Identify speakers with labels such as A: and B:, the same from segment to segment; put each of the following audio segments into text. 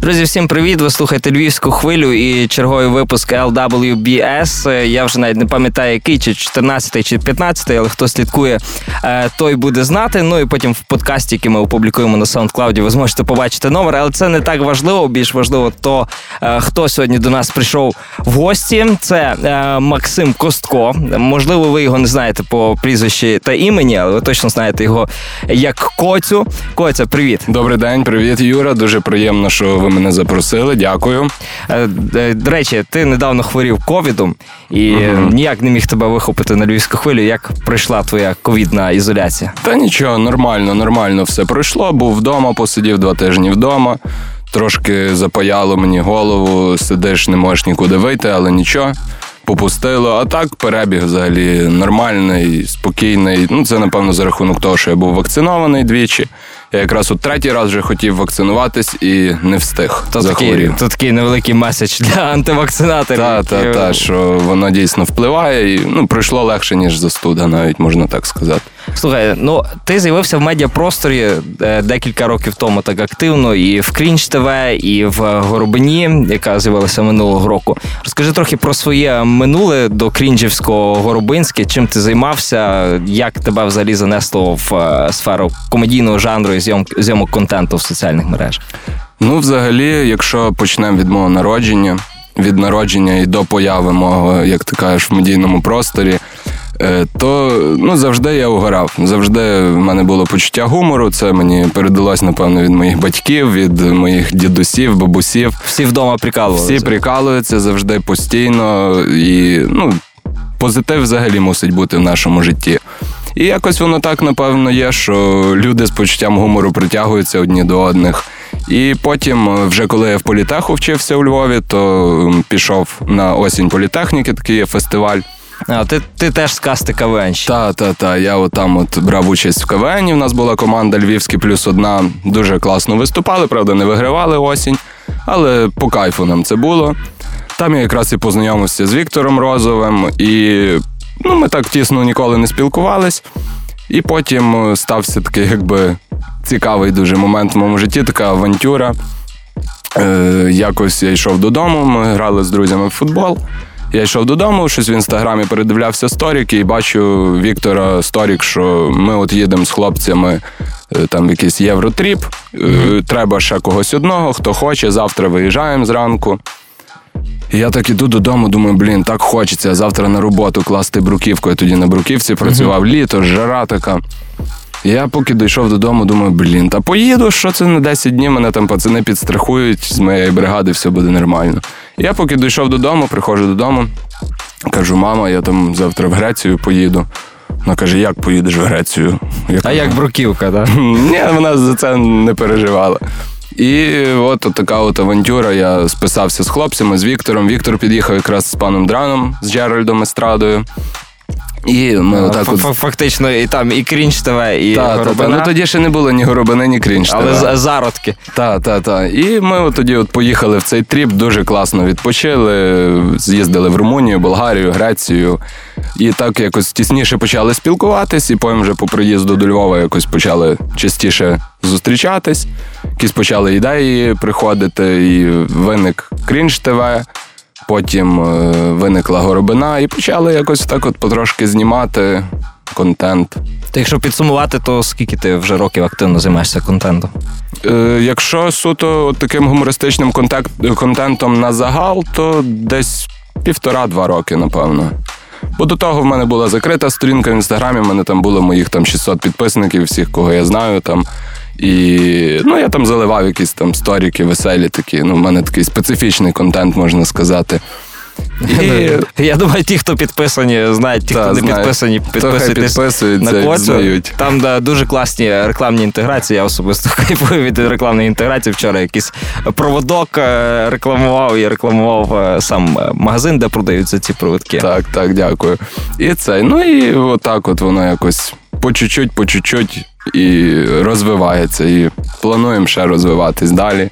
A: Друзі, всім привіт! Ви слухаєте львівську хвилю і черговий випуск LWBS. Я вже навіть не пам'ятаю, який чи 14 чи 15, але хто слідкує, е, той буде знати. Ну і потім в подкасті, який ми опублікуємо на SoundCloud, ви зможете побачити номер. Але це не так важливо. Більш важливо, то е, хто сьогодні до нас прийшов в гості. Це е, Максим Костко. Можливо, ви його не знаєте по прізвищі та імені, але ви точно знаєте його як Коцю. Коця, привіт.
B: Добрий день, привіт, Юра. Дуже приємно, що ви мене запросили. Дякую.
A: Е, е, до речі, ти недавно хворів ковідом і угу. ніяк не міг тебе вихопити на львівську хвилю. Як пройшла твоя ковідна ізоляція?
B: Та нічого, нормально, нормально все пройшло. Був вдома, посидів два тижні вдома. Трошки запаяло мені голову, сидиш, не можеш нікуди вийти, але нічого. Попустило, а так перебіг взагалі нормальний, спокійний. Ну, це напевно за рахунок того, що я був вакцинований двічі. Я якраз от третій раз вже хотів вакцинуватись і не встиг.
A: То такий, то такий невеликий меседж для антивакцинаторів.
B: Так, так, так, що воно дійсно впливає, і ну пройшло легше, ніж застуда, навіть можна так сказати.
A: Слухай, ну ти з'явився в медіапросторі е, декілька років тому так активно, і в Крінч ТВ, і в Горобині, яка з'явилася минулого року. Розкажи трохи про своє минуле до Крінжівського Горобинське. Чим ти займався? Як тебе взагалі занесло в е, сферу комедійного жанру і зйомок, зйомок контенту в соціальних мережах?
B: Ну, взагалі, якщо почнемо від мого народження, від народження і до появи мого, як ти кажеш, в медійному просторі. Е, то ну, завжди я угорав. Завжди в мене було почуття гумору. Це мені передалось, напевно, від моїх батьків, від моїх дідусів, бабусів.
A: Всі вдома прикалувалися.
B: Всі прикалуються завжди постійно. І ну, позитив взагалі мусить бути в нашому житті. І якось воно так, напевно, є, що люди з почуттям гумору притягуються одні до одних. І потім, вже коли я в політеху вчився у Львові, то пішов на осінь політехніки, такий є фестиваль.
A: А, ти ти теж з касти КВН.
B: Так, так, так. Я отам от брав участь в КВН. У нас була команда Львівський плюс одна. Дуже класно виступали, правда, не вигравали осінь, але по кайфу нам це було. Там я якраз і познайомився з Віктором Розовим, і ну, ми так тісно ніколи не спілкувались. І потім стався такий, якби цікавий дуже момент в моєму житті, така авантюра. Е, Якось я йшов додому, ми грали з друзями в футбол. Я йшов додому, щось в інстаграмі передивлявся сторіки і бачу Віктора Сторік, що ми от їдемо з хлопцями е, там в якийсь євротріп. Mm-hmm. Треба ще когось одного, хто хоче. Завтра виїжджаємо зранку. І я так іду додому, думаю, блін, так хочеться завтра на роботу класти бруківку. Я тоді на бруківці працював літо, жара така. Я поки дійшов додому, думаю, блін, та поїду, що це на 10 днів, мене там пацани підстрахують з моєї бригади, все буде нормально. Я поки дійшов додому, приходжу додому, кажу, мама, я там завтра в Грецію поїду. Вона каже, як поїдеш в Грецію?
A: Я а як бруківка, так?
B: Ні, вона за це не переживала. І от така от авантюра. Я списався з хлопцями, з Віктором. Віктор під'їхав якраз з паном Драном, з Джеральдом Естрадою. І ми отак от...
A: Фактично, і там і крінж ТВ, і та,
B: та, та. Ну тоді ще не було ні горобини, ні крінж
A: ТВ. Але зародки.
B: Так, так, так. І ми от тоді от поїхали в цей trip, дуже класно відпочили. З'їздили в Румунію, Болгарію, Грецію. І так якось тісніше почали спілкуватись, і потім вже по приїзду до Львова якось почали частіше зустрічатись. Якісь почали ідеї приходити, і виник крінж ТВ. Потім е, виникла горобина і почали якось так от потрошки знімати контент.
A: Та якщо підсумувати, то скільки ти вже років активно займаєшся контентом?
B: Е, Якщо суто таким гумористичним контент, контентом на загал, то десь півтора-два роки, напевно. Бо до того в мене була закрита сторінка в інстаграмі, в мене там було моїх там 600 підписників, всіх, кого я знаю. там. І ну, я там заливав якісь там сторіки, веселі такі. Ну, в мене такий специфічний контент, можна сказати.
A: І... Я думаю, ті, хто підписані, знають, ті, хто не підписані, підписуйтесь на Коцю. Там да, дуже класні рекламні інтеграції. Я особисто кайфую від рекламної інтеграції. Вчора якийсь проводок е, рекламував і рекламував е, сам е, магазин, де продаються ці проводки.
B: Так, так, дякую. І це. Ну і отак от воно якось по чуть-чуть, по чуть-чуть і розвивається. І плануємо ще розвиватись далі.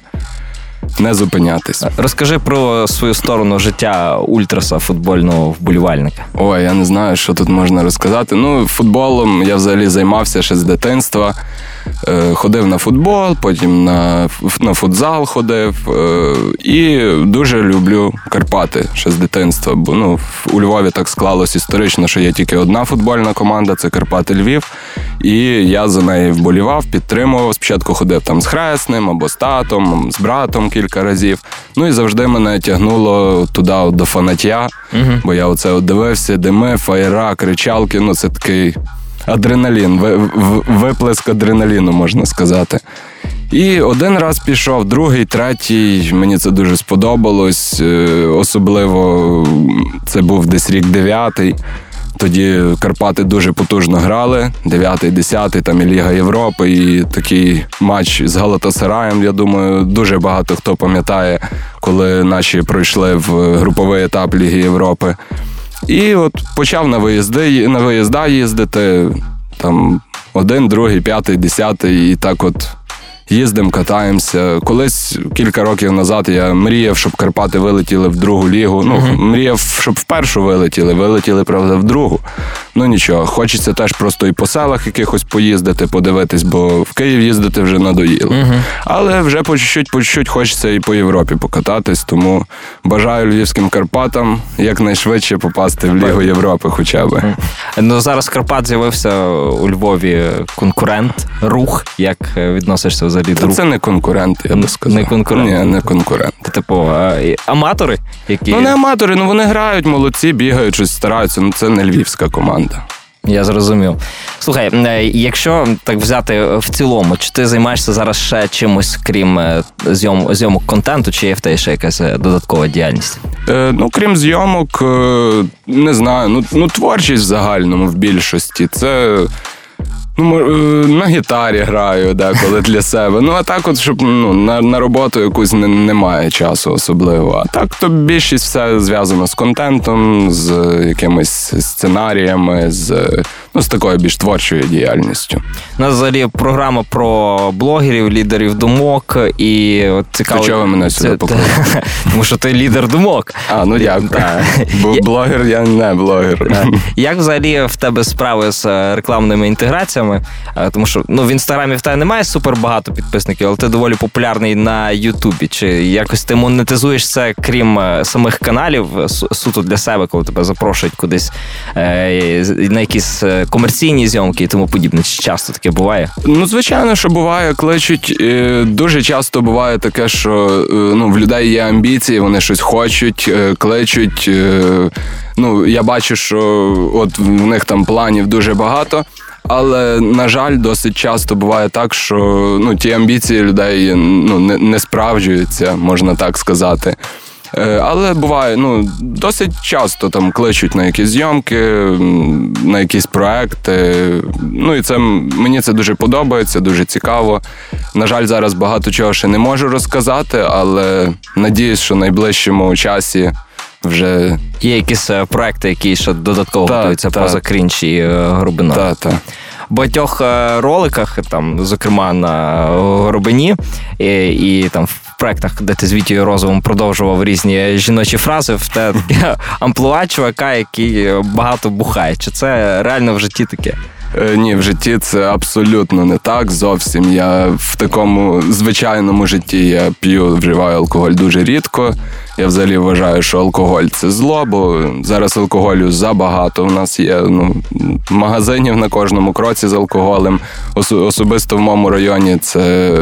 B: Не зупинятись.
A: Розкажи про свою сторону життя ультраса футбольного вболівальника.
B: Ой, я не знаю, що тут можна розказати. Ну, футболом я взагалі займався ще з дитинства. Е, ходив на футбол, потім на на футзал ходив. Е, і дуже люблю Карпати ще з дитинства. Бо ну, у Львові так склалось історично, що є тільки одна футбольна команда це Карпати Львів. І я за неї вболівав, підтримував. Спочатку ходив там з хресним або з татом, з братом кілька разів. Ну і завжди мене тягнуло туди до фанаття, угу. бо я оце от дивився, дими, фаєра, кричалки. Ну, це такий адреналін, виплеск адреналіну, можна сказати. І один раз пішов, другий, третій. Мені це дуже сподобалось. Е, особливо це був десь рік дев'ятий. Тоді Карпати дуже потужно грали. Дев'ятий, десятий, там і Ліга Європи, і такий матч з Галатасараєм. Я думаю, дуже багато хто пам'ятає, коли наші пройшли в груповий етап Ліги Європи. І от почав на виїзди, на виїзда їздити там один, другий, п'ятий, десятий, і так от їздимо, катаємося. Колись кілька років назад я мріяв, щоб Карпати вилетіли в другу лігу. Ну, мріяв, щоб в першу вилетіли, вилетіли, правда, в другу. Ну нічого, хочеться теж просто і по селах якихось поїздити, подивитись, бо в Київ їздити вже надоїло. Uh-huh. Але вже по чуть-чуть, по чуть-чуть хочеться і по Європі покататись, тому бажаю львівським Карпатам якнайшвидше попасти в Лігу Європи, хоча б. Uh-huh.
A: Ну зараз Карпат з'явився у Львові конкурент, рух. Як відносишся взагалі до
B: Та Це не конкурент, я би сказав.
A: Не конкурент.
B: Ні, не конкурент.
A: Типу, аматори, які.
B: Ну, не аматори, ну вони грають, молодці, бігають, щось стараються. Ну це не львівська команда.
A: Я зрозумів. Слухай, е, якщо так взяти в цілому, чи ти займаєшся зараз ще чимось, крім е, зйом, зйомок контенту, чи є в тебе ще якась е, додаткова діяльність?
B: Е, Ну, крім зйомок, не знаю. Ну, ну творчість в загальному в більшості. Це Ну, е, на гітарі граю деколи для себе. Ну, а так, от, щоб ну, на на роботу якусь не, немає часу особливо. А так, то більшість все зв'язано з контентом, з якимись сценаріями, з ну, з такою більш творчою діяльністю.
A: У нас взагалі програма про блогерів, лідерів думок. І от цікаво.
B: чого ви мене сюди поклали?
A: Тому що ти лідер думок.
B: А, ну дякую. Бо блогер, я не блогер.
A: Як взагалі в тебе справи з е, рекламними інтеграціями? Тому що ну в інстаграмі в тебе немає супер багато підписників, але ти доволі популярний на Ютубі. Чи якось ти монетизуєш це, крім е, самих каналів, суто для себе, коли тебе запрошують кудись е, на якісь е, комерційні зйомки і тому подібне. Чи часто таке буває?
B: Ну, звичайно, що буває, кличуть. Дуже часто буває таке, що ну, в людей є амбіції, вони щось хочуть, кличуть. Ну, я бачу, що от в них там планів дуже багато. Але на жаль, досить часто буває так, що ну ті амбіції людей ну не, не справджуються, можна так сказати. Е, але буває, ну досить часто там кличуть на якісь зйомки, на якісь проекти. Ну і це мені це дуже подобається, дуже цікаво. На жаль, зараз багато чого ще не можу розказати, але надіюсь, що в найближчому часі вже
A: є якісь е, проекти, які ще додатково готуються поза крінч і е, грубина.
B: Так, так.
A: Багатьох е, роликах, там, зокрема на Горобині, і, і там в проектах, де ти з Вітією Розовим продовжував різні жіночі фрази, в те амплуа чувака, який багато бухає. Чи це реально в житті таке?
B: Е, ні, в житті це абсолютно не так. Зовсім я в такому звичайному житті я п'ю, вживаю алкоголь дуже рідко. Я взагалі вважаю, що алкоголь це зло, бо зараз алкоголю забагато. У нас є ну, магазинів на кожному кроці з алкоголем. Особисто в моєму районі це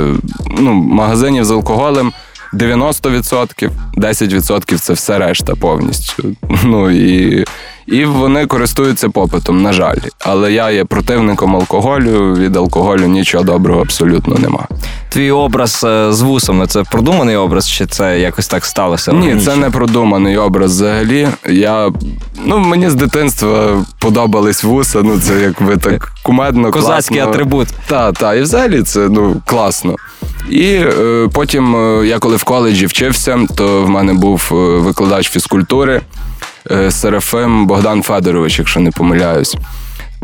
B: ну, магазинів з алкоголем. 90%, 10% це все решта повністю. Ну і і вони користуються попитом, на жаль. Але я є противником алкоголю. Від алкоголю нічого доброго абсолютно нема.
A: Твій образ е, з вусами це продуманий образ, чи це якось так сталося?
B: Ні, це не продуманий образ взагалі. Я ну мені з дитинства подобались вуса. Ну це якби так кумедно.
A: Козацький
B: класно.
A: атрибут.
B: Так, так, і взагалі це ну класно. І е, потім, е, я коли в коледжі вчився, то в мене був е, викладач фізкультури Серафим Богдан Федорович, якщо не помиляюсь.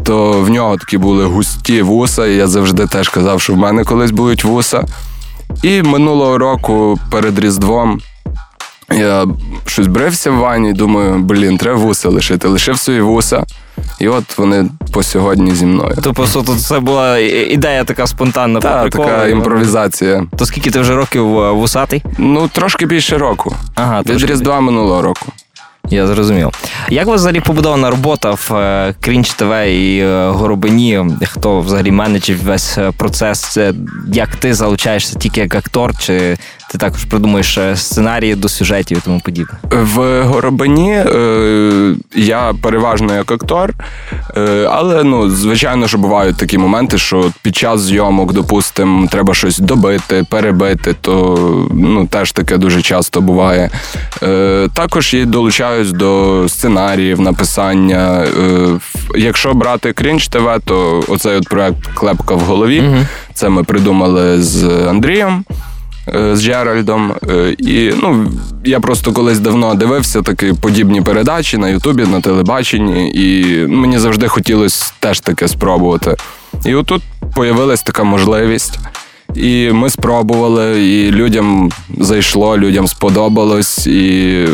B: То в нього такі були густі вуса, і я завжди теж казав, що в мене колись будуть вуса. І минулого року перед Різдвом я щось брився в ванні, думаю, блін, треба вуса лишити. Лишив свої вуса, і от вони по сьогодні зі мною.
A: То просто тут це була ідея така спонтанна по
B: Та, така імпровізація.
A: То скільки ти вже років е, вусатий?
B: Ну, трошки більше року.
A: Ага,
B: Від. Різдва минулого року.
A: Я зрозумів. Як у вас взагалі побудована робота в е, Крінч ТВ і е, Горобині? Хто взагалі менеджить весь е, процес? Це як ти залучаєшся тільки як актор, чи ти також придумуєш е, сценарії до сюжетів і тому подібне?
B: В Горобині е, я переважно як актор, е, але ну, звичайно, що бувають такі моменти, що під час зйомок, допустимо, треба щось добити, перебити, то ну, теж таке дуже часто буває. Е, також я долучаюсь до сценаріїв, написання. Е, якщо брати Крінч ТВ, то оцей от проект Клепка в голові. Це ми придумали з Андрієм з Джеральдом. Е, І ну, я просто колись давно дивився такі подібні передачі на Ютубі, на телебаченні, і мені завжди хотілося теж таке спробувати. І отут появилась така можливість. І ми спробували, і людям зайшло, людям сподобалось. І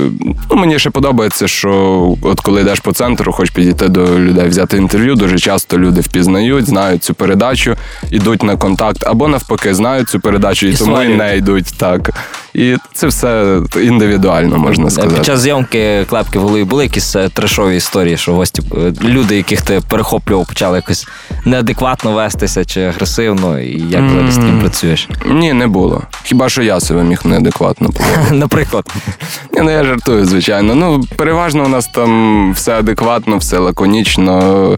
B: ну, мені ще подобається, що от коли йдеш по центру, хочеш підійти до людей, взяти інтерв'ю. Дуже часто люди впізнають, знають цю передачу, ідуть на контакт, або навпаки, знають цю передачу і,
A: І
B: тому і не йдуть так. І це все індивідуально можна сказати.
A: Під час зйомки клепки в голові були якісь е, трешові історії, що гості е, люди, яких ти перехоплював, почали якось неадекватно вестися чи агресивно, і як взагалі з тим працюєш?
B: Ні, не було. Хіба що я себе міг неадекватно поводити.
A: Наприклад,
B: Ні, ну я жартую, звичайно. Ну, переважно у нас там все адекватно, все лаконічно.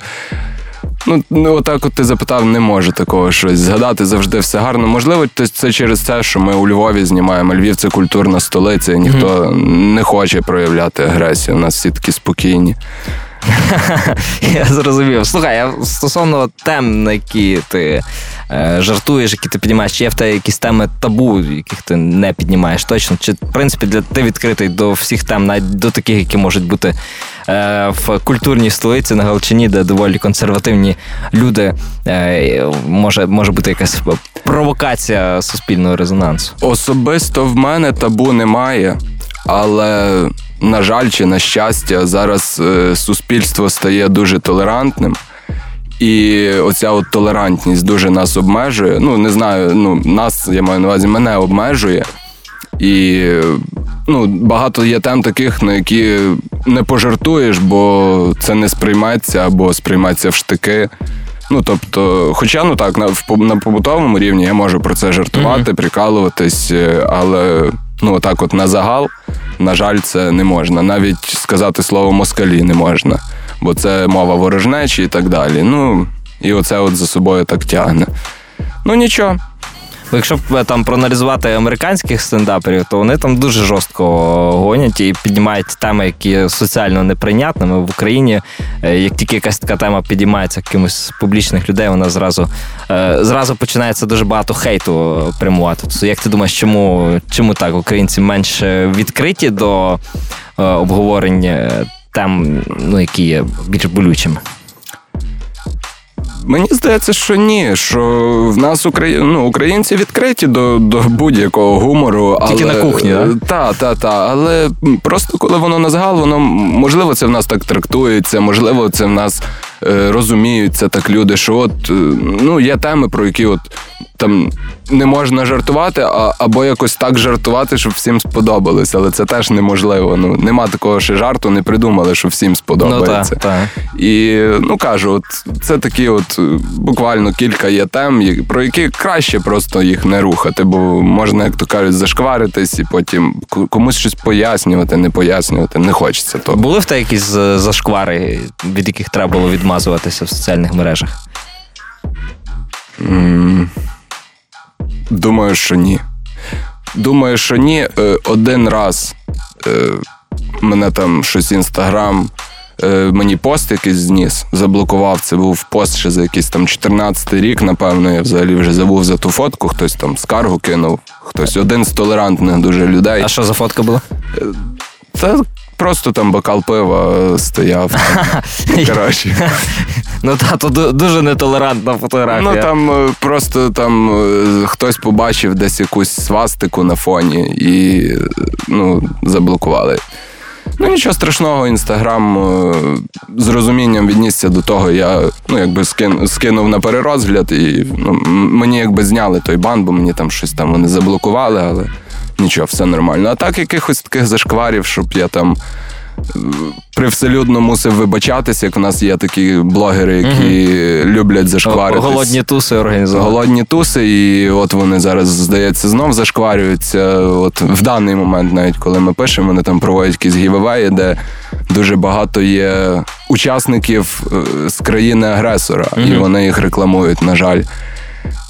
B: Ну, ну, отак от ти запитав, не можу такого щось згадати. Завжди все гарно. Можливо, це- це через те, що ми у Львові знімаємо. Львів це культурна столиця, і ніхто не хоче проявляти агресію. У нас всі такі спокійні.
A: Я зрозумів. Слухай, а стосовно тем, на які ти е, жартуєш, які ти піднімаєш, чи є в тебе якісь теми табу, яких ти не піднімаєш точно? Чи в принципі для ти відкритий до всіх тем, навіть до таких, які можуть бути е, в культурній столиці на Галичині, де доволі консервативні люди, е, може, може бути якась провокація суспільного резонансу?
B: Особисто в мене табу немає, але, на жаль, чи на щастя, зараз е, суспільство стає дуже толерантним. І оця от толерантність дуже нас обмежує. Ну, не знаю, ну, нас, я маю на увазі, мене обмежує. І ну, багато є тем таких, на які не пожартуєш, бо це не сприйметься або сприйметься в штики. Ну, тобто, хоча ну так, на, на побутовому рівні я можу про це жартувати, прикалуватись, е, але ну, так от на загал, на жаль, це не можна. Навіть сказати слово москалі не можна, бо це мова ворожнечі і так далі. Ну, і оце от за собою так тягне. Ну нічого.
A: Якщо е, там проаналізувати американських стендаперів, то вони там дуже жорстко гонять і піднімають теми, які соціально неприйнятними в Україні. е, Як тільки якась така тема підіймається якимось з публічних людей, вона зразу, е, зразу починається дуже багато хейту е, прямувати. Тобто, як ти думаєш, чому, чому так українці менш е, відкриті до е, обговорення е, тем, ну, які є більш болючими?
B: Мені здається, що ні. Що в нас Украї... ну, українці відкриті до, до будь-якого гумору. Але...
A: Тільки на кухні, да?
B: Та, та, та. Але просто коли воно на загал, воно можливо це в нас так трактується, можливо, це в нас е, розуміються так люди, що от е, ну, є теми, про які от там не можна жартувати, а, або якось так жартувати, щоб всім сподобалось. Але це теж неможливо. Ну, нема такого ще жарту, не придумали, що всім
A: Ну
B: сподобається.
A: так, так.
B: І ну кажу, от це такі, от е, буквально кілька є тем, про які краще просто їх не рухати, бо можна, як то кажуть, зашкваритись і потім комусь щось пояснювати, не пояснювати. Не хочеться того.
A: Були в тебе якісь зашквари, від яких треба було відмазуватися в соціальних мережах?
B: Думаю, що ні. Думаю, що ні. Е, Один раз е, мене там щось інстаграм. е, Мені пост якийсь зніс, заблокував. Це був пост ще за якийсь там 14 рік, напевно, я взагалі вже забув за ту фотку, хтось там скаргу кинув, хтось один з толерантних дуже людей.
A: А що за фотка була?
B: Та просто там бокал пива стояв. Коротше.
A: Ну та то дуже нетолерантна фотографія.
B: Ну там е, просто там е, хтось побачив десь якусь свастику на фоні і ну, заблокували. Ну, нічого страшного, інстаграм е, з розумінням віднісся до того. Я ну, якби скин, скинув на перерозгляд, і ну, мені якби зняли той бан, бо мені там щось там вони заблокували, але нічого, все нормально. А так якихось таких зашкварів, щоб я там привселюдно мусив вибачатись, як у нас є такі блогери, які угу. люблять зашкваритись.
A: Голодні туси організовувати.
B: Голодні туси, і от вони зараз, здається, знов зашкварюються. От в даний момент, навіть коли ми пишемо, вони там проводять якісь гівевеї, де дуже багато є учасників е, з країни-агресора, угу. і вони їх рекламують, на жаль.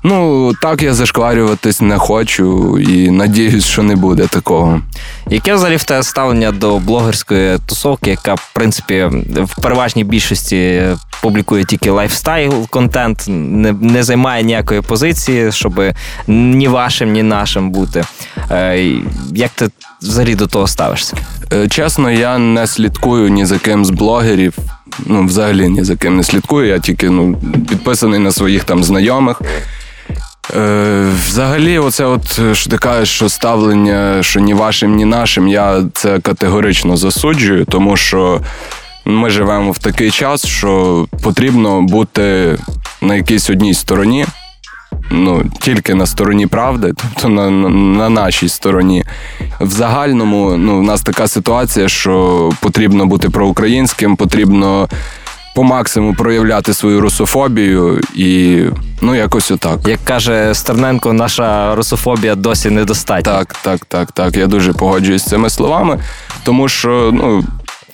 B: Ну, так я зашкварюватись не хочу і надіюсь, що не буде такого.
A: Яке взагалі в тебе ставлення до блогерської тусовки, яка, в принципі, в переважній більшості публікує тільки lifestyle контент, не не займає ніякої позиції, щоб ні вашим, ні нашим бути. Е, Як ти взагалі до того ставишся?
B: Е, чесно, я не слідкую ні за ким з блогерів. Ну, взагалі ні за ким не слідкую. Я тільки ну, підписаний на своїх там знайомих. Е, Взагалі, оце от що ти кажеш, що ставлення, що ні вашим, ні нашим, я це категорично засуджую, тому що ми живемо в такий час, що потрібно бути на якійсь одній стороні. Ну, тільки на стороні правди, тобто на на, на нашій стороні. В загальному ну, в нас така ситуація, що потрібно бути проукраїнським, потрібно по максимуму проявляти свою русофобію і ну якось отак.
A: Як каже Стерненко, наша русофобія досі недостатня.
B: Так, так, так, так. Я дуже погоджуюсь з цими словами, тому що ну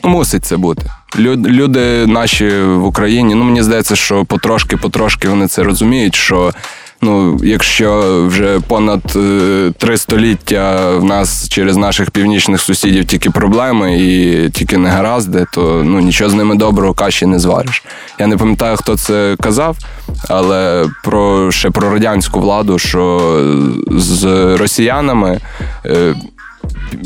B: мусить це бути. Люди наші в Україні, ну мені здається, що потрошки-потрошки вони це розуміють. що Ну, якщо вже понад е, три століття в нас через наших північних сусідів тільки проблеми і тільки негаразди, то ну нічого з ними доброго каші не звариш. Я не пам'ятаю, хто це казав, але про ще про радянську владу, що з росіянами.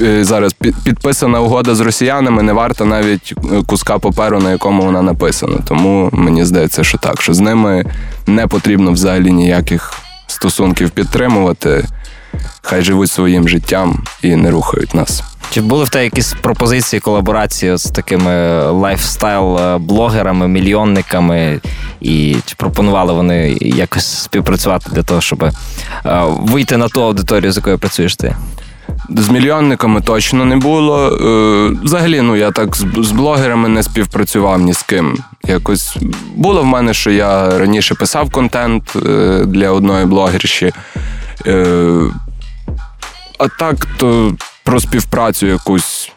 B: Е, Е, зараз підписана угода з росіянами, не варта навіть е, куска паперу, на якому вона написана. Тому мені здається, що так, що з ними не потрібно взагалі ніяких стосунків підтримувати. Хай живуть своїм життям і не рухають нас.
A: Чи були в тебе якісь пропозиції колаборації з такими лайфстайл-блогерами, мільйонниками, і чи пропонували вони якось співпрацювати для того, щоб е, вийти на ту аудиторію, з якою працюєш ти?
B: З мільйонниками точно не було. Е, взагалі, ну я так з блогерами не співпрацював ні з ким. Якось було в мене, що я раніше писав контент е, для одної блогерші. Е, а так, то про співпрацю якусь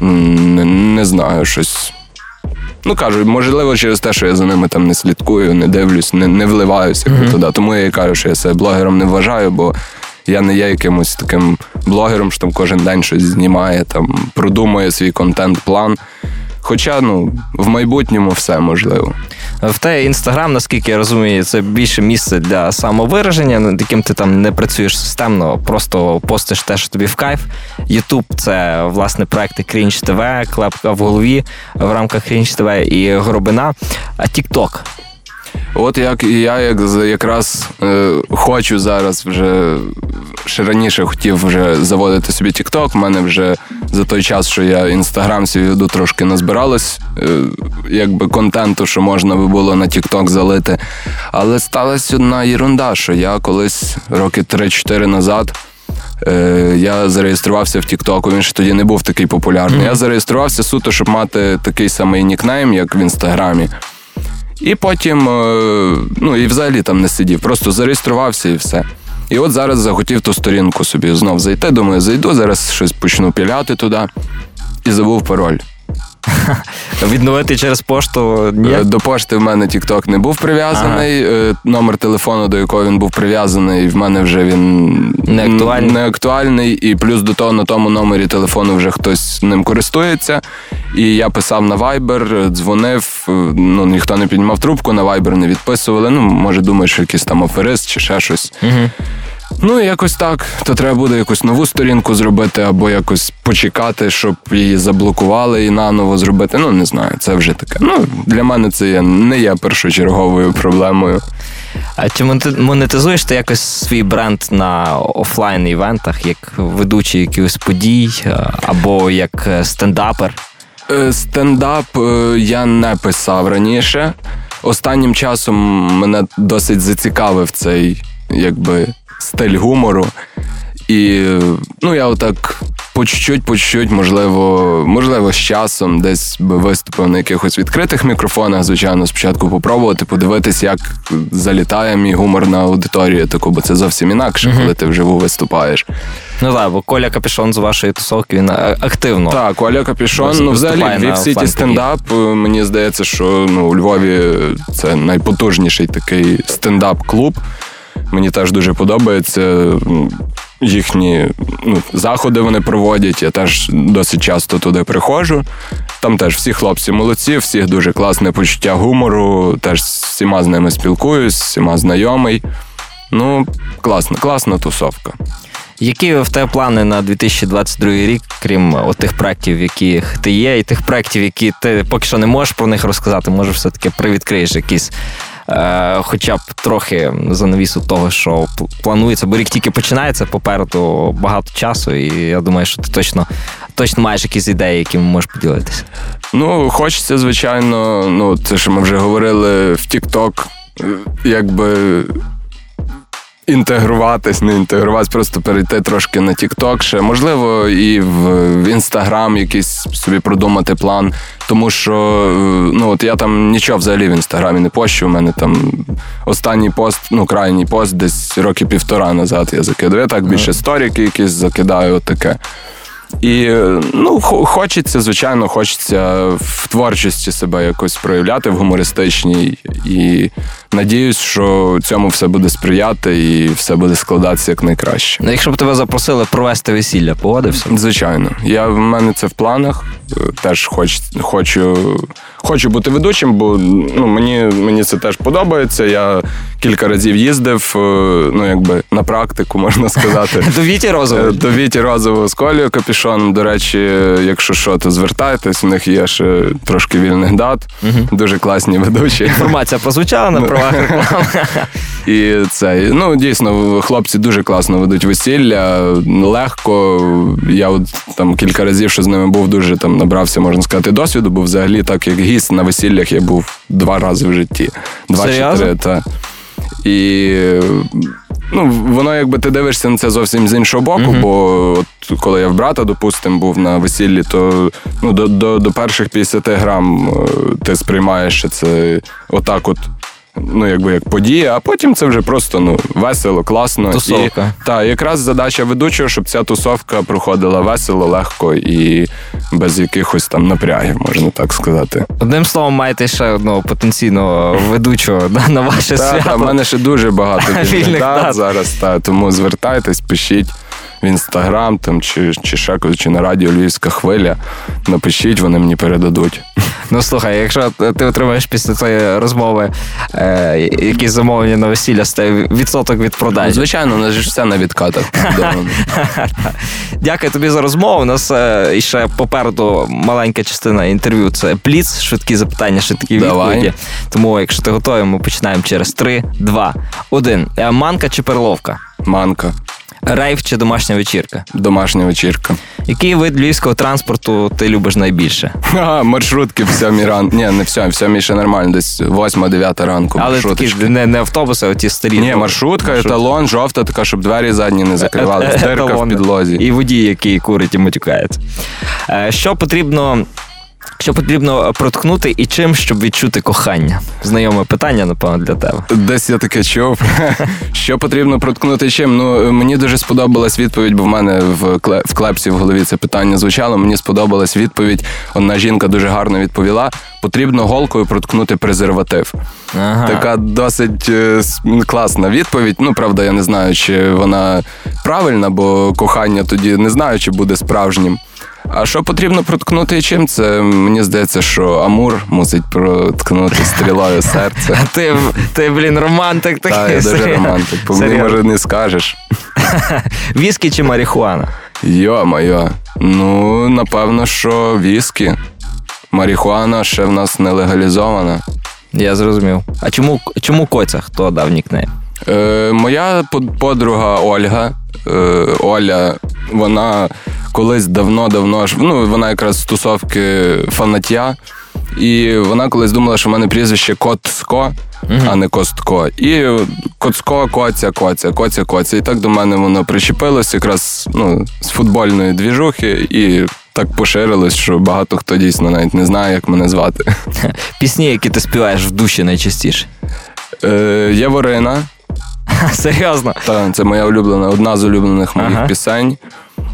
B: не, не знаю щось. Ну кажу, можливо, через те, що я за ними там не слідкую, не дивлюсь, не не вливаюся mm-hmm. туди. Тому я і кажу, що я себе блогером не вважаю, бо я не є якимось таким блогером, що там кожен день щось знімає, там продумує свій контент-план. Хоча ну, в майбутньому все можливо.
A: В те інстаграм, наскільки я розумію, це більше місце для самовираження, над яким ти там не працюєш системно, просто постиш те, що тобі в кайф. Ютуб це власне проекти Крінж ТВ, клепка в голові в рамках Крінж ТВ і Горобина. А Тікток
B: От як і я як якраз е, хочу зараз вже ще раніше хотів вже заводити собі TikTok. У мене вже за той час, що я інстаграм свій веду, трошки назбиралось, е, якби контенту, що можна би було на TikTok залити. Але сталася одна єрунда, що я колись роки 3-4 назад. Е, я зареєструвався в Тіктоку, він ще тоді не був такий популярний. Mm-hmm. Я зареєструвався суто, щоб мати такий самий нікнейм, як в інстаграмі. І потім, е, ну і взагалі там не сидів, просто зареєструвався і все. І от зараз захотів ту сторінку собі знов зайти. Думаю, зайду, зараз щось почну піляти туди і забув пароль.
A: Відновити через пошту ні?
B: Е, до пошти в мене TikTok не був прив'язаний. Ага. Е, номер телефону, до якого він був прив'язаний, в мене вже він
A: не актуальний.
B: не актуальний. І плюс до того на тому номері телефону вже хтось ним користується. І я писав на Viber, дзвонив, е, ну ніхто не піднімав трубку, на Viber не відписували. Ну, може, думаєш, що якийсь там аферист чи ще щось. Угу. Ну, якось так. То треба буде якусь нову сторінку зробити, або якось почекати, щоб її заблокували і наново зробити. Ну, не знаю, це вже таке. Ну, для мене це є, не є першочерговою проблемою.
A: А чи монетизуєш ти якось свій бренд на офлайн івентах, як ведучий якихось подій, або як стендапер?
B: Е, стендап е, я не писав раніше. Останнім часом мене досить зацікавив цей якби стиль гумору. І ну, я отак по чуть-чуть, по чуть-чуть, можливо, можливо, з часом десь би виступив на якихось відкритих мікрофонах, звичайно, спочатку попробувати, подивитись, як залітає мій гумор на аудиторію, таку, бо це зовсім інакше, uh-huh. коли ти вживу виступаєш.
A: Ну так, бо Коля Капішон з вашої тусовки він е, активно.
B: Так, Коля Капішон. Ну, взагалі, Львів Сіті стендап. Е, мені здається, що ну, у Львові це найпотужніший такий стендап-клуб. Мені теж дуже подобається. Їхні ну, заходи вони проводять. Я теж досить часто туди приходжу. Там теж всі хлопці молодці, всіх дуже класне почуття гумору. Теж всіма з ними спілкуюсь, всіма знайомий. Ну, класна, класна тусовка.
A: Які в тебе плани на 2022 рік, крім тих проєктів, яких ти є, і тих проєктів, які ти поки що не можеш про них розказати, може, все-таки привідкриєш якісь Е, хоча б трохи занавісу того, що планується, бо рік тільки починається попереду багато часу, і я думаю, що ти точно точно маєш якісь ідеї, якими можеш поділитися.
B: Ну, хочеться, звичайно, ну, це що ми вже говорили в TikTok, е, якби інтегруватись, не інтегруватись, просто перейти трошки на TikTok ще. Можливо, і в Instagram якийсь собі продумати план. Тому що е, ну от я там нічого взагалі в інстаграмі не пощу. У мене там останній пост, ну крайній пост, десь роки півтора назад я закидаю. Я так більше сторіки якісь закидаю, таке. І ну, хочеться, звичайно, хочеться в творчості себе якось проявляти в гумористичній. І надіюсь, що цьому все буде сприяти і все буде складатися як найкраще.
A: Ну, Якщо б тебе запросили провести весілля, погодився?
B: Звичайно. Я в мене це в планах. Теж хоч, хочу хочу бути ведучим, бо ну, мені мені це теж подобається. Я кілька разів їздив, е, ну якби на практику можна сказати.
A: До Віті Розового?
B: До Віті Розового з Колею Капішоном. До речі, якщо що, то звертайтесь, у них є ще трошки вільних дат, дуже класні ведучі.
A: Інформація прозвучала на правах реклами.
B: І це ну дійсно хлопці дуже класно ведуть весілля, легко. Я от там кілька разів, що з ними був, дуже там набрався, можна сказати, досвіду, бо взагалі, так як гість на весіллях я був два рази в житті. Два
A: чи три. Та.
B: І ну, воно, якби ти дивишся на це зовсім з іншого боку, uh-huh. бо от коли я в брата, допустим, був на весіллі, то ну, до до, до перших 50 грам е, ти сприймаєш це отак от ну якби як подія, а потім це вже просто ну весело, класно.
A: Тусовка.
B: І, та, якраз задача ведучого, щоб ця тусовка проходила весело, легко і без якихось там напрягів, можна так сказати.
A: Одним словом, маєте ще одного потенційного ведучого на ваше
B: та,
A: свято.
B: Та, в мене ще дуже багато вільних дат зараз, та, тому звертайтесь, пишіть в інстаграм там чи чи ще чи на радіо Львівська хвиля. Напишіть, вони мені передадуть.
A: Ну слухай, якщо ти отримаєш після цієї розмови е, якісь замовлення на весілля, стає відсоток від продажі.
B: Звичайно, у нас ж все на відкатах.
A: Дякую тобі за розмову. У нас е, ще попереду маленька частина інтерв'ю. Це пліц, швидкі запитання, швидкі відповіді. Тому, якщо ти готовий, ми починаємо через 3, 2, 1. Манка чи перловка?
B: Манка.
A: Рейв чи домашня вечірка?
B: Домашня вечірка.
A: Який вид львівського транспорту ти любиш найбільше?
B: А, маршрутки в сьомій ранку. Ні, не в сьомій, в сьомій ще нормально, десь восьма-дев'ята ранку.
A: Але такі не, не автобуси, а ті старі.
B: Ні, маршрутка, маршрутка, еталон, жовта, така, щоб двері задні не закривали. Е, в підлозі.
A: І водій, який курить і матюкається. Е, що потрібно що потрібно проткнути і чим, щоб відчути кохання? Знайоме питання, напевно, для тебе.
B: Десь я таке чув. Що потрібно проткнути чим? Ну мені дуже сподобалась відповідь, бо в мене в клепсі в голові це питання звучало. Мені сподобалась відповідь. Одна жінка дуже гарно відповіла: потрібно голкою проткнути презерватив. Ага. Така досить е, класна відповідь. Ну, правда, я не знаю, чи вона правильна, бо кохання тоді не знаю, чи буде справжнім. А що потрібно проткнути і чим? Це мені здається, що Амур мусить проткнути стрілою серце.
A: А ти, ти блін, романтик такий.
B: Так, я дуже романтик. По мені, може, не скажеш.
A: Віскі чи марихуана?
B: Йо-моє. Ну, напевно, що віскі. Марихуана ще в нас не легалізована.
A: Я зрозумів. А чому чому коця? Хто дав нікнейм?
B: Е, Моя подруга Ольга. Е, Оля, вона колись давно-давно ну, вона якраз з тусовки фанатя. І вона колись думала, що в мене прізвище Котско, uh а не Костко. І Коцко, Коця, Коця, Коця, Коця. І так до мене воно причепилось якраз ну, з футбольної двіжухи, і так поширилось, що багато хто дійсно навіть не знає, як мене звати.
A: Пісні, які ти співаєш в душі найчастіше.
B: Е, Яворина.
A: Серйозно?
B: Так, це моя улюблена, одна з улюблених моїх ага. пісень.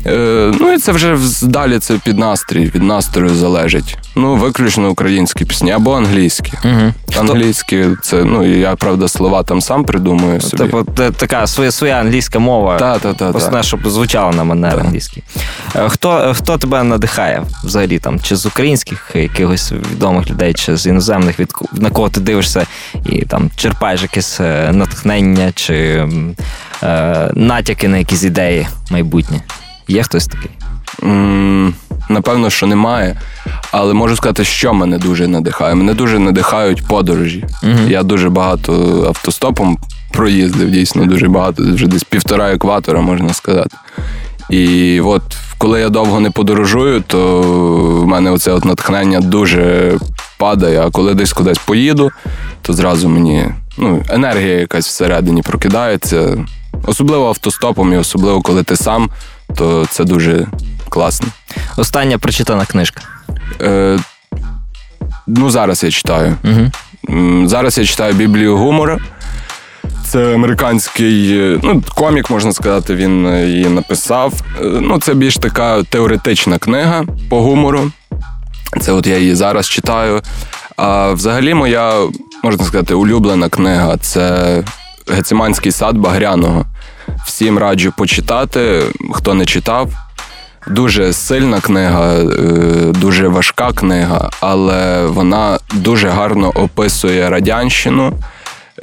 B: Е, Ну і це вже далі це під настрій, від настрою залежить. Ну, виключно українські пісні або англійські. Угу. Англійські, це, ну, я правда слова там сам придумую. собі.
A: Типу, така своя своя англійська мова.
B: Та, та, та,
A: та. щоб звучала на манер англійський. Е, хто хто тебе надихає взагалі? там? Чи з українських якихось відомих людей, чи з іноземних, від на кого ти дивишся і там черпаєш якесь е, натхнення, чи е, натяки на якісь ідеї майбутнє? Є хтось такий?
B: Mm, напевно, що немає. Але можу сказати, що мене дуже надихає. Мене дуже надихають подорожі. Uh-huh. Я дуже багато автостопом проїздив, дійсно, дуже багато, вже десь півтора екватора, можна сказати. І от коли я довго не подорожую, то в мене оце от натхнення дуже падає. А коли десь кудись поїду, то зразу мені ну, енергія якась всередині прокидається. Особливо автостопом, і особливо коли ти сам то це дуже класно.
A: Остання прочитана книжка.
B: Е, Ну, зараз я читаю. Угу. Зараз я читаю Біблію гумора. Це американський ну, комік, можна сказати, він її написав. Е, ну, Це більш така теоретична книга по гумору. Це от я її зараз читаю. А взагалі, моя, можна сказати, улюблена книга це Гециманський сад Багряного. Всім раджу почитати, хто не читав. Дуже сильна книга, е, дуже важка книга, але вона дуже гарно описує радянщину.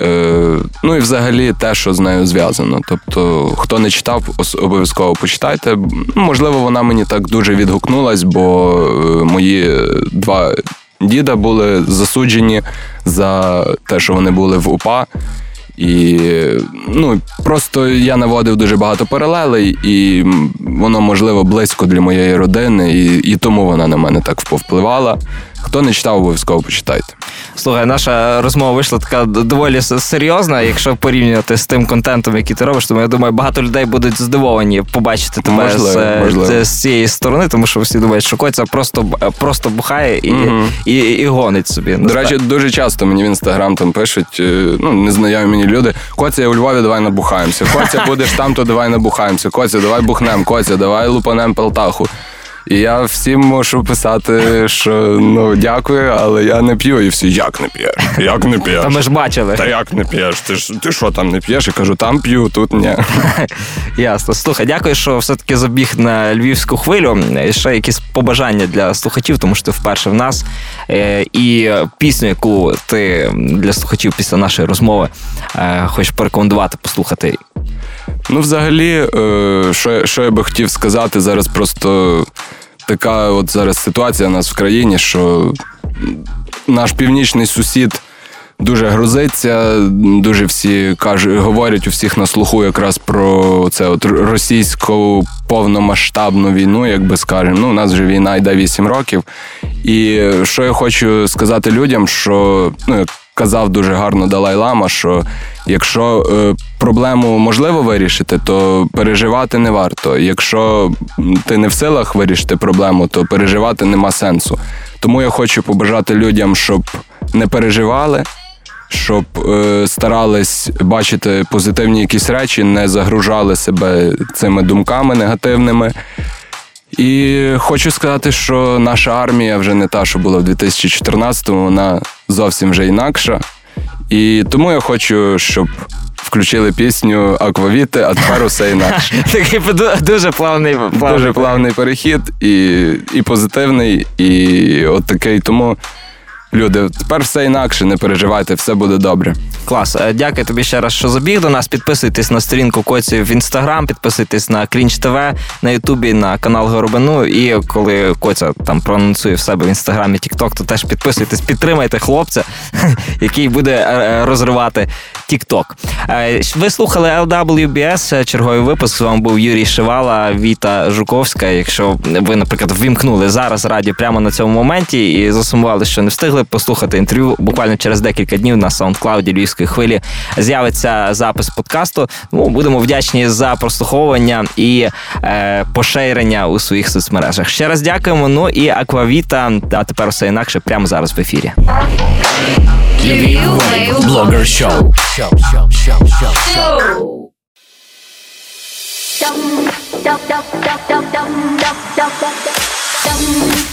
B: Е, ну і взагалі те, що з нею зв'язано. Тобто, хто не читав, обов'язково почитайте. Можливо, вона мені так дуже відгукнулась, бо е, мої два діда були засуджені за те, що вони були в УПА. І ну, просто я наводив дуже багато паралелей, і воно можливо близько для моєї родини, і і тому вона на мене так повпливала. Хто не читав, обов'язково почитайте.
A: Слухай, наша розмова вийшла така доволі серйозна. Якщо порівнювати з тим контентом, який ти робиш, тому я думаю, багато людей будуть здивовані побачити тебе можливо, з, можливо. з цієї сторони, тому що всі думають, що Коця просто просто бухає і угу. і, і, і гонить собі.
B: До речі, дуже часто мені в інстаграм там пишуть, е, ну незнайомі мені люди. Коця я у Львові, давай набухаємося. Коця будеш там, то давай набухаємося. Коця, давай бухнем, Коця, давай лупанем Полтаху. І я всім можу писати, що ну дякую, але я не п'ю. І всі як не п'єш? Як не п'єш?
A: Та ми ж бачили.
B: Та як не п'єш? Ти ж ти що там не п'єш? Я кажу, там п'ю, тут ні.
A: Ясно. Слухай, дякую, що все-таки забіг на львівську хвилю. І ще якісь побажання для слухачів, тому що ти вперше в нас. Е, і пісню, яку ти для слухачів після нашої розмови е, хочеш порекомендувати, послухати.
B: Ну, взагалі, е, що що я би хотів сказати, зараз просто така от зараз ситуація у нас в країні, що наш північний сусід. Дуже грузиться, дуже всі кажуть, говорять у всіх на слуху якраз про це от російську повномасштабну війну, як би скажемо. Ну, у нас вже війна йде 8 років. І що я хочу сказати людям, що ну, казав дуже гарно Далай Лама, що якщо е, проблему можливо вирішити, то переживати не варто. Якщо ти не в силах вирішити проблему, то переживати нема сенсу. Тому я хочу побажати людям, щоб не переживали. Щоб е, старались бачити позитивні якісь речі, не загружали себе цими думками негативними. І хочу сказати, що наша армія вже не та, що була в 2014-му, вона зовсім вже інакша. І тому я хочу, щоб включили пісню Аквавіти, а тепер усе інакше.
A: Такий ду- дуже плавний, плавний.
B: Дуже плавний перехід, і, і позитивний, і от такий. Тому, люди, тепер все інакше, не переживайте, все буде добре.
A: Клас. Е, Дякую тобі ще раз, що забіг до нас. Підписуйтесь на сторінку Коці в інстаграм, підписуйтесь на Крінч ТВ, на Ютубі, на канал Горобину. І коли Коця там проанонсує в себе в інстаграмі Тікток, то теж підписуйтесь, підтримайте хлопця, який буде е, розривати Тікток. Ви слухали LWBS, е, черговий випуск. З вами був Юрій Шивала, Віта Жуковська. Якщо ви, наприклад, ввімкнули зараз радіо прямо на цьому моменті і засумували, що не встигли послухати інтерв'ю, буквально через декілька днів на SoundCloud Львівської хвилі з'явиться запис подкасту. Ну, будемо вдячні за прослуховування і е, поширення у своїх соцмережах. Ще раз дякуємо. Ну і Аквавіта, а тепер все інакше прямо зараз в ефірі.
C: Show, show, show, show.
D: Dum dum dum dum dum dum dum dum dum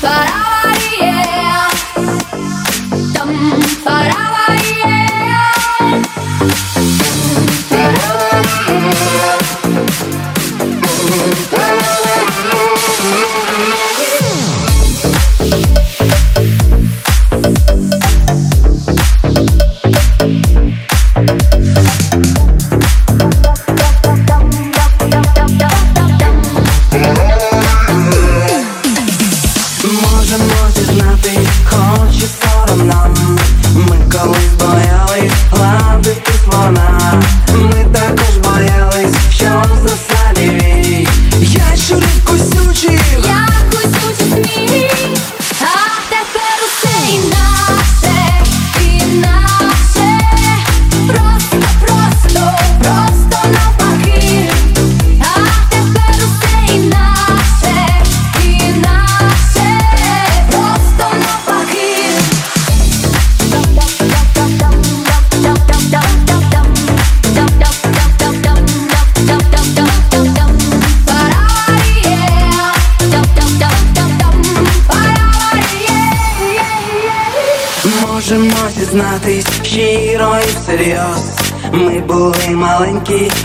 D: dum
E: But I are? On
D: my banki